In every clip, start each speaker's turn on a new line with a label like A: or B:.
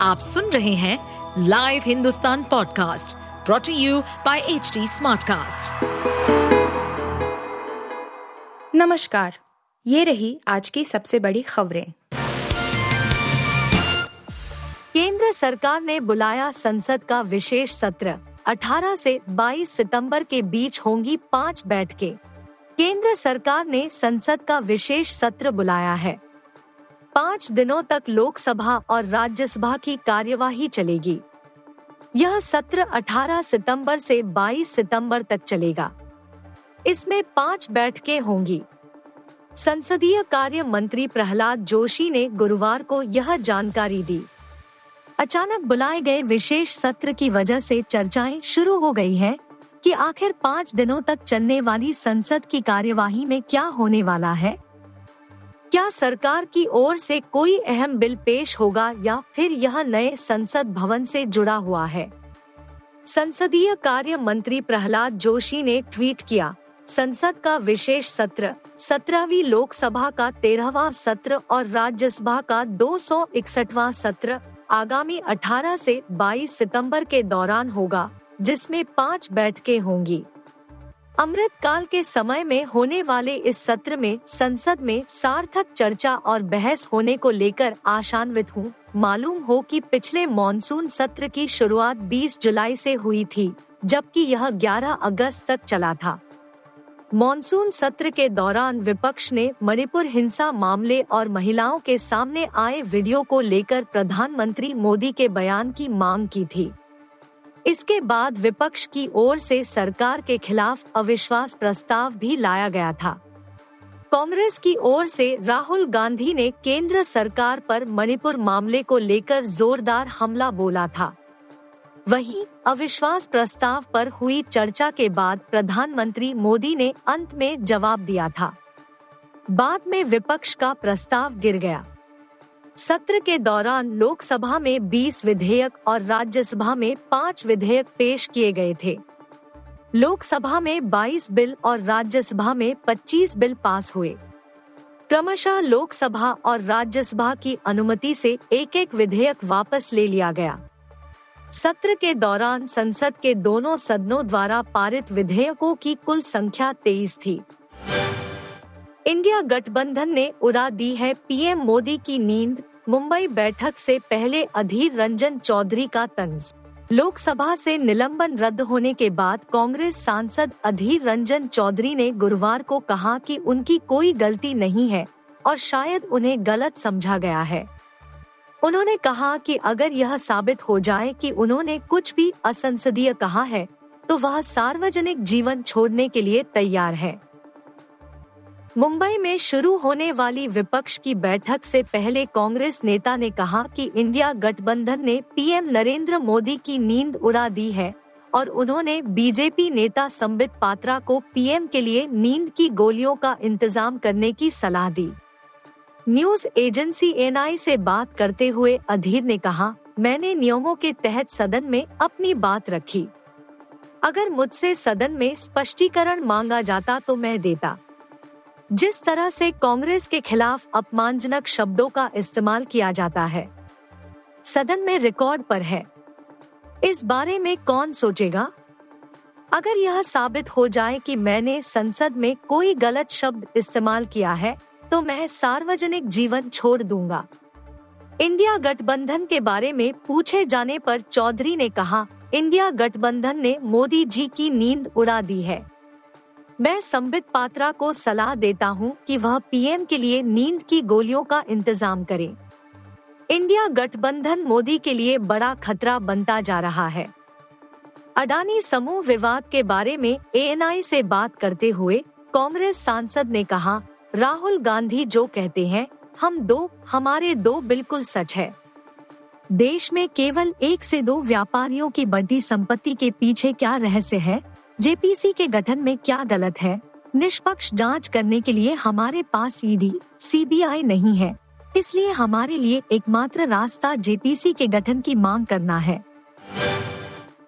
A: आप सुन रहे हैं live Hindustan podcast brought to you by H Smartcast.
B: नमस्कार, ये रही आज की सबसे बड़ी खबरें।
C: केंद्र सरकार ने बुलाया संसद का विशेष सत्र। 18 से 22 सितंबर के बीच होंगी पाँच बैठकें। केंद्र सरकार ने संसद का विशेष सत्र बुलाया है। पाँच दिनों तक लोकसभा और राज्यसभा की कार्यवाही चलेगी। यह सत्र 18 सितंबर से 22 सितंबर तक चलेगा। इसमें पाँच बैठकें होंगी। संसदीय कार्य मंत्री प्रहलाद जोशी ने गुरुवार को यह जानकारी दी। अचानक बुलाए गए विशेष सत्र की वजह से चर्चाएँ शुरू हो गई हैं कि आखिर पाँच दिनों तक चलने वाली संसद की कार्यवाही में क्या होने वाला है। क्या सरकार की ओर से कोई अहम बिल पेश होगा या फिर यह नए संसद भवन से जुड़ा हुआ है? संसदीय कार्य मंत्री प्रहलाद जोशी ने ट्वीट किया, संसद का विशेष सत्र, सत्रहवीं लोकसभा का तेरहवा सत्र और राज्यसभा का दो सत्र आगामी 18 से 22 सितंबर के दौरान होगा, जिसमें पाँच बैठकें होंगी। अमृत काल के समय में होने वाले इस सत्र में संसद में सार्थक चर्चा और बहस होने को लेकर आशान्वित हूँ। मालूम हो कि पिछले मॉनसून सत्र की शुरुआत 20 जुलाई से हुई थी, जबकि यह 11 अगस्त तक चला था। मॉनसून सत्र के दौरान विपक्ष ने मणिपुर हिंसा मामले और महिलाओं के सामने आए वीडियो को लेकर प्रधानमंत्री मोदी के बयान की मांग की थी। इसके बाद विपक्ष की ओर से सरकार के खिलाफ अविश्वास प्रस्ताव भी लाया गया था। कांग्रेस की ओर से राहुल गांधी ने केंद्र सरकार पर मणिपुर मामले को लेकर जोरदार हमला बोला था। वहीं अविश्वास प्रस्ताव पर हुई चर्चा के बाद प्रधानमंत्री मोदी ने अंत में जवाब दिया था। बाद में विपक्ष का प्रस्ताव गिर गया। सत्र के दौरान लोकसभा में 20 विधेयक और राज्यसभा में पाँच विधेयक पेश किए गए थे। लोकसभा में 22 बिल और राज्यसभा में 25 बिल पास हुए। क्रमशः लोकसभा और राज्यसभा की अनुमति से एक एक विधेयक वापस ले लिया गया। सत्र के दौरान संसद के दोनों सदनों द्वारा पारित विधेयकों की कुल संख्या तेईस थी। इंडिया गठबंधन ने उड़ा दी है पीएम मोदी की नींद, मुंबई बैठक से पहले अधीर रंजन चौधरी का तंज। लोकसभा से निलंबन रद्द होने के बाद कांग्रेस सांसद अधीर रंजन चौधरी ने गुरुवार को कहा कि उनकी कोई गलती नहीं है और शायद उन्हें गलत समझा गया है। उन्होंने कहा कि अगर यह साबित हो जाए कि उन्होंने कुछ भी असंसदीय कहा है तो वह सार्वजनिक जीवन छोड़ने के लिए तैयार है। मुंबई में शुरू होने वाली विपक्ष की बैठक से पहले कांग्रेस नेता ने कहा कि इंडिया गठबंधन ने पीएम नरेंद्र मोदी की नींद उड़ा दी है और उन्होंने बीजेपी नेता संबित पात्रा को पीएम के लिए नींद की गोलियों का इंतज़ाम करने की सलाह दी। न्यूज़ एजेंसी एनआई से बात करते हुए अधीर ने कहा, मैंने नियमों के तहत सदन में अपनी बात रखी। अगर मुझसे सदन में स्पष्टीकरण मांगा जाता तो मैं देता। जिस तरह से कांग्रेस के खिलाफ अपमानजनक शब्दों का इस्तेमाल किया जाता है, सदन में रिकॉर्ड पर है। इस बारे में कौन सोचेगा? अगर यह साबित हो जाए कि मैंने संसद में कोई गलत शब्द इस्तेमाल किया है तो मैं सार्वजनिक जीवन छोड़ दूँगा। इंडिया गठबंधन के बारे में पूछे जाने पर चौधरी ने कहा, इंडिया गठबंधन ने मोदी जी की नींद उड़ा दी है। मैं संबित पात्रा को सलाह देता हूँ कि वह पीएम के लिए नींद की गोलियों का इंतज़ाम करे। इंडिया गठबंधन मोदी के लिए बड़ा खतरा बनता जा रहा है। अडानी समूह विवाद के बारे में एएनआई से बात करते हुए कांग्रेस सांसद ने कहा, राहुल गांधी जो कहते हैं, हम दो, हमारे दो बिल्कुल सच है। देश में केवल एक से दो व्यापारियों की बढ़ती संपत्ति के पीछे क्या रहस्य है? जेपीसी के गठन में क्या गलत है? निष्पक्ष जाँच करने के लिए हमारे पास ईडी सीबीआई नहीं है। इसलिए हमारे लिए एकमात्र रास्ता जेपीसी के गठन की मांग करना है।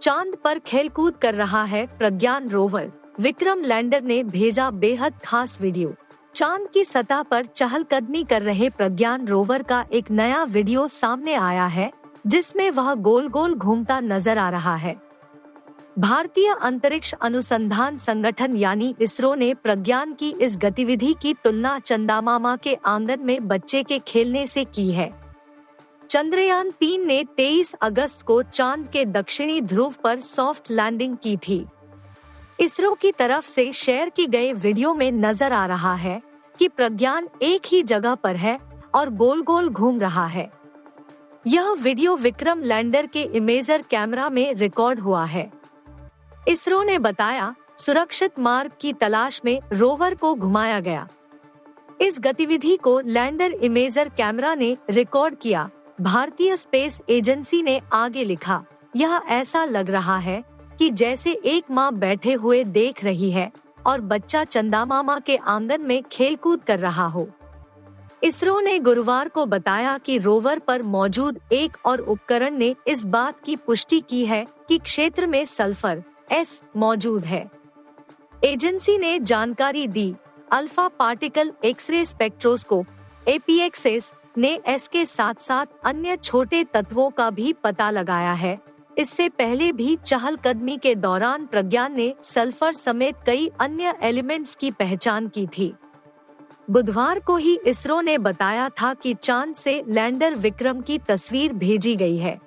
C: चाँद पर खेलकूद कर रहा है प्रज्ञान रोवर। विक्रम लैंडर ने भेजा बेहद खास वीडियो। चाँद की सतह पर चहलकदमी कर रहे प्रज्ञान रोवर का एक नया वीडियो सामने आया है, जिसमें वह गोल गोल घूमता नज़र आ रहा है। भारतीय अंतरिक्ष अनुसंधान संगठन यानी इसरो ने प्रज्ञान की इस गतिविधि की तुलना चंदामामा के आँगन में बच्चे के खेलने से की है। चंद्रयान तीन ने 23 अगस्त को चाँद के दक्षिणी ध्रुव पर सॉफ्ट लैंडिंग की थी। इसरो की तरफ़ से शेयर की गए वीडियो में नज़र आ रहा है कि प्रज्ञान एक ही जगह पर है और गोल गोल घूम रहा है। यह वीडियो विक्रम लैंडर के इमेजर कैमरा में रिकॉर्ड हुआ है। इसरो ने बताया, सुरक्षित मार्ग की तलाश में रोवर को घुमाया गया। इस गतिविधि को लैंडर इमेजर कैमरा ने रिकॉर्ड किया। भारतीय स्पेस एजेंसी ने आगे लिखा, यह ऐसा लग रहा है कि जैसे एक माँ बैठे हुए देख रही है और बच्चा चंदा मामा के आँगन में खेलकूद कर रहा हो। इसरो ने गुरुवार को बताया कि रोवर पर मौजूद एक और उपकरण ने इस बात की पुष्टि की है कि क्षेत्र में सल्फ़र एस मौजूद है। एजेंसी ने जानकारी दी, alpha particle X-ray spectroscope, APXS ने एस के साथ साथ अन्य छोटे तत्वों का भी पता लगाया है। इससे पहले भी चहलकदमी के दौरान प्रज्ञान ने सल्फ़र समेत कई अन्य एलिमेंट्स की पहचान की थी। बुधवार को ही इसरो ने बताया था कि चाँद से लैंडर विक्रम की तस्वीर भेजी गई है।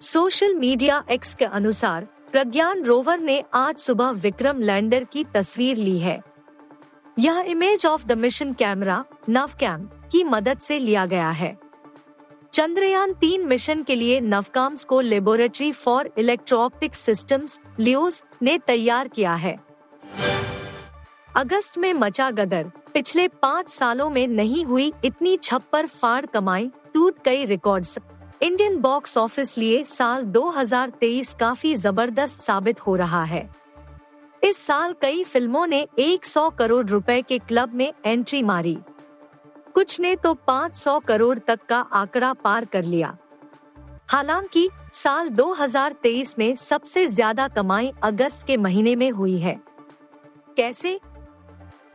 C: सोशल मीडिया एक्स के अनुसार प्रज्ञान रोवर ने आज सुबह विक्रम लैंडर की तस्वीर ली है। यह image of the mission camera NavCam की मदद से लिया गया है। चंद्रयान तीन मिशन के लिए नवकाम्स को laboratory for electro-optic systems LEOS ने तैयार किया है। अगस्त में मचा गदर। पिछले पाँच सालों में नहीं हुई इतनी छप्पर फाड़ कमाई, टूट गई रिकॉर्ड्स इंडियन बॉक्स ऑफ़िस लिए साल 2023 काफ़ी ज़बरदस्त साबित हो रहा है। इस साल कई फ़िल्मों ने 100 करोड़ रुपए के क्लब में एंट्री मारी। कुछ ने तो 500 करोड़ तक का आंकड़ा पार कर लिया। हालाँकि, साल 2023 में सबसे ज़्यादा कमाई अगस्त के महीने में हुई है। कैसे?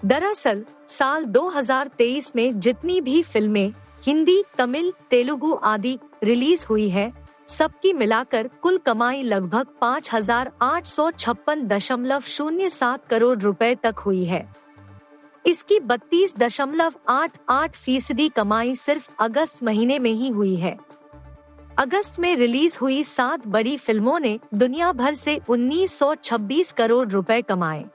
C: दरअसल, साल 2023 में जितनी भी फ़िल्में, हिंदी, तमिल, तेलुगु आदि रिलीज़ हुई है। सबकी मिलाकर कुल कमाई लगभग पाँच हज़ार आठ सौ छप्पन दशमलव शून्य सात करोड़ रुपए तक हुई है। इसकी बत्तीस दशमलव आठ आठ फ़ीसदी कमाई सिर्फ़ अगस्त महीने में ही हुई है। अगस्त में रिलीज़ हुई सात बड़ी फ़िल्मों ने दुनिया भर से 1926 करोड़ रुपए कमाए।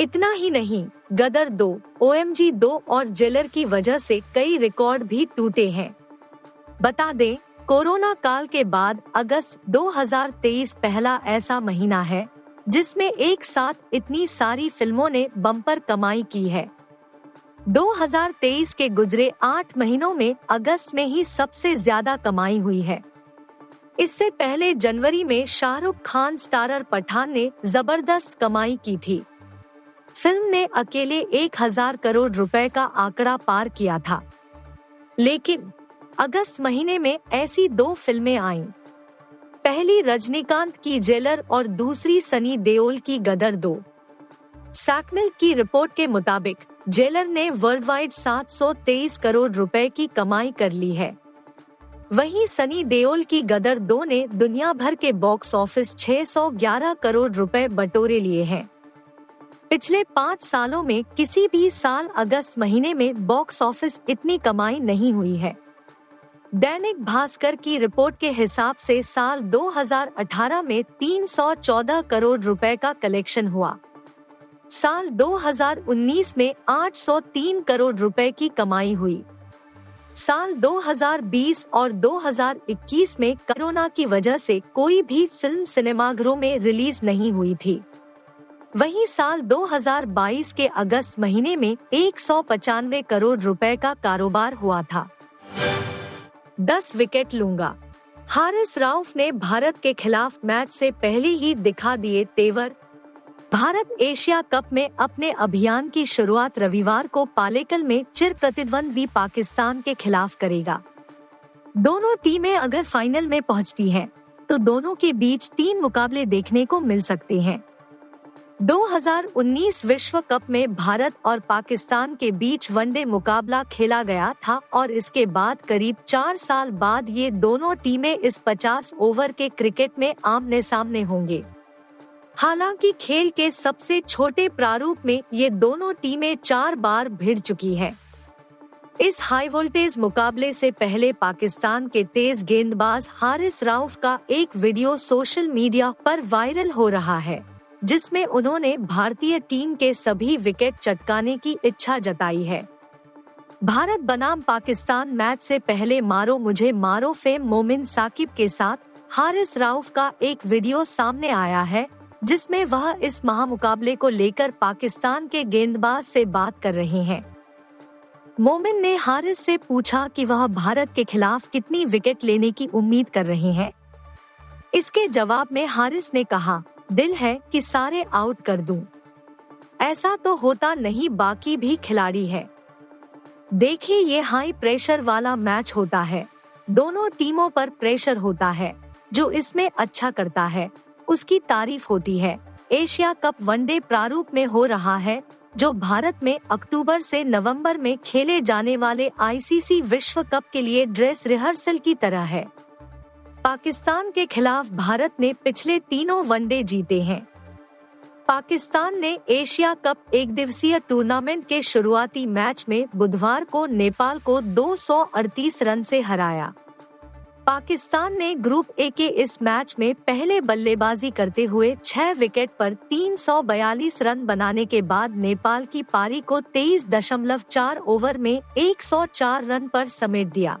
C: इतना ही नहीं, गदर दो, ओ एम दो और जेलर की वजह से कई रिकॉर्ड भी टूटे हैं। बता दें, कोरोना काल के बाद अगस्त 2023 पहला ऐसा महीना है, जिसमें एक साथ इतनी सारी फ़िल्मों ने बम्पर कमाई की है। 2023 के गुजरे आठ महीनों में अगस्त में ही सबसे ज़्यादा कमाई हुई है। इससे पहले जनवरी में शाहरुख खान स्टारर पठान ने ज़बरदस्त कमाई की थी। फ़िल्म ने अकेले एक हज़ार करोड़ रुपए का आंकड़ा पार किया था। लेकिन अगस्त महीने में ऐसी दो फ़िल्में आईं। पहली रजनीकांत की जेलर और दूसरी सनी देओल की गदर दो। सैकमिल की रिपोर्ट के मुताबिक, जेलर ने वर्ल्ड वाइड 723 करोड़ रुपए की कमाई कर ली है। वहीं सनी देओल की गदर दो ने दुनिया भर के बॉक्स ऑफ़िस 611 करोड़ रुपए बटोरे लिए हैं। पिछले पाँच सालों में किसी भी साल अगस्त महीने में बॉक्स ऑफ़िस इतनी कमाई नहीं हुई है। दैनिक भास्कर की रिपोर्ट के हिसाब से साल 2018 में 314 करोड़ रुपए का कलेक्शन हुआ। साल 2019 में 803 करोड़ रुपए की कमाई हुई। साल 2020 और 2021 में कोरोना की वजह से कोई भी फ़िल्म सिनेमाघरों में रिलीज़ नहीं हुई थी। वहीं साल 2022 के अगस्त महीने में एक करोड़ रुपए का कारोबार हुआ था। दस विकेट लूँगा। हारिस राउफ ने भारत के खिलाफ मैच से पहले ही दिखा दिए तेवर। भारत एशिया कप में अपने अभियान की शुरुआत रविवार को पालेकल में चिर प्रतिद्वंदी पाकिस्तान के खिलाफ करेगा। दोनों टीमें अगर फाइनल में पहुँचती हैं, तो दोनों के बीच तीन मुकाबले देखने को मिल सकते हैं। 2019 विश्व कप में भारत और पाकिस्तान के बीच वनडे मुकाबला खेला गया था और इसके बाद करीब चार साल बाद ये दोनों टीमें इस 50 ओवर के क्रिकेट में आमने सामने होंगे हालाँकि खेल के सबसे छोटे प्रारूप में ये दोनों टीमें चार बार भिड़ चुकी हैं। इस हाई वोल्टेज मुकाबले से पहले पाकिस्तान के तेज गेंदबाज हारिस राउफ का एक वीडियो सोशल मीडिया पर वायरल हो रहा है जिसमें उन्होंने भारतीय टीम के सभी विकेट चटकाने की इच्छा जताई है। भारत बनाम पाकिस्तान मैच से पहले मारो मुझे मारो फेम मोमिन साकिब के साथ हारिस राउफ का एक वीडियो सामने आया है, जिसमें वह इस महामुकाबले को लेकर पाकिस्तान के गेंदबाज से बात कर रहे हैं। मोमिन ने हारिस से पूछा कि वह भारत के खिलाफ कितनी विकेट लेने की उम्मीद कर रहे हैं। इसके जवाब में हारिस ने कहा दिल है कि सारे आउट कर दूँ। ऐसा तो होता नहीं बाकी भी खिलाड़ी है। देखिए ये हाई प्रेशर वाला मैच होता है। दोनों टीमों पर प्रेशर होता है, जो इसमें अच्छा करता है। उसकी तारीफ़ होती है। एशिया कप वनडे प्रारूप में हो रहा है, जो भारत में अक्टूबर से नवंबर में खेले जाने वाले आईसीसी विश्व कप के लिए ड्रेस रिहर्सल की तरह है। पाकिस्तान के खिलाफ भारत ने पिछले तीनों वनडे जीते हैं। पाकिस्तान ने एशिया कप एक दिवसीय टूर्नामेंट के शुरुआती मैच में बुधवार को नेपाल को 238 रन से हराया। पाकिस्तान ने ग्रुप ए के इस मैच में पहले बल्लेबाजी करते हुए छह विकेट पर 342 रन बनाने के बाद नेपाल की पारी को तेईस दशमलव चार ओवर में 104 रन पर समेट दिया।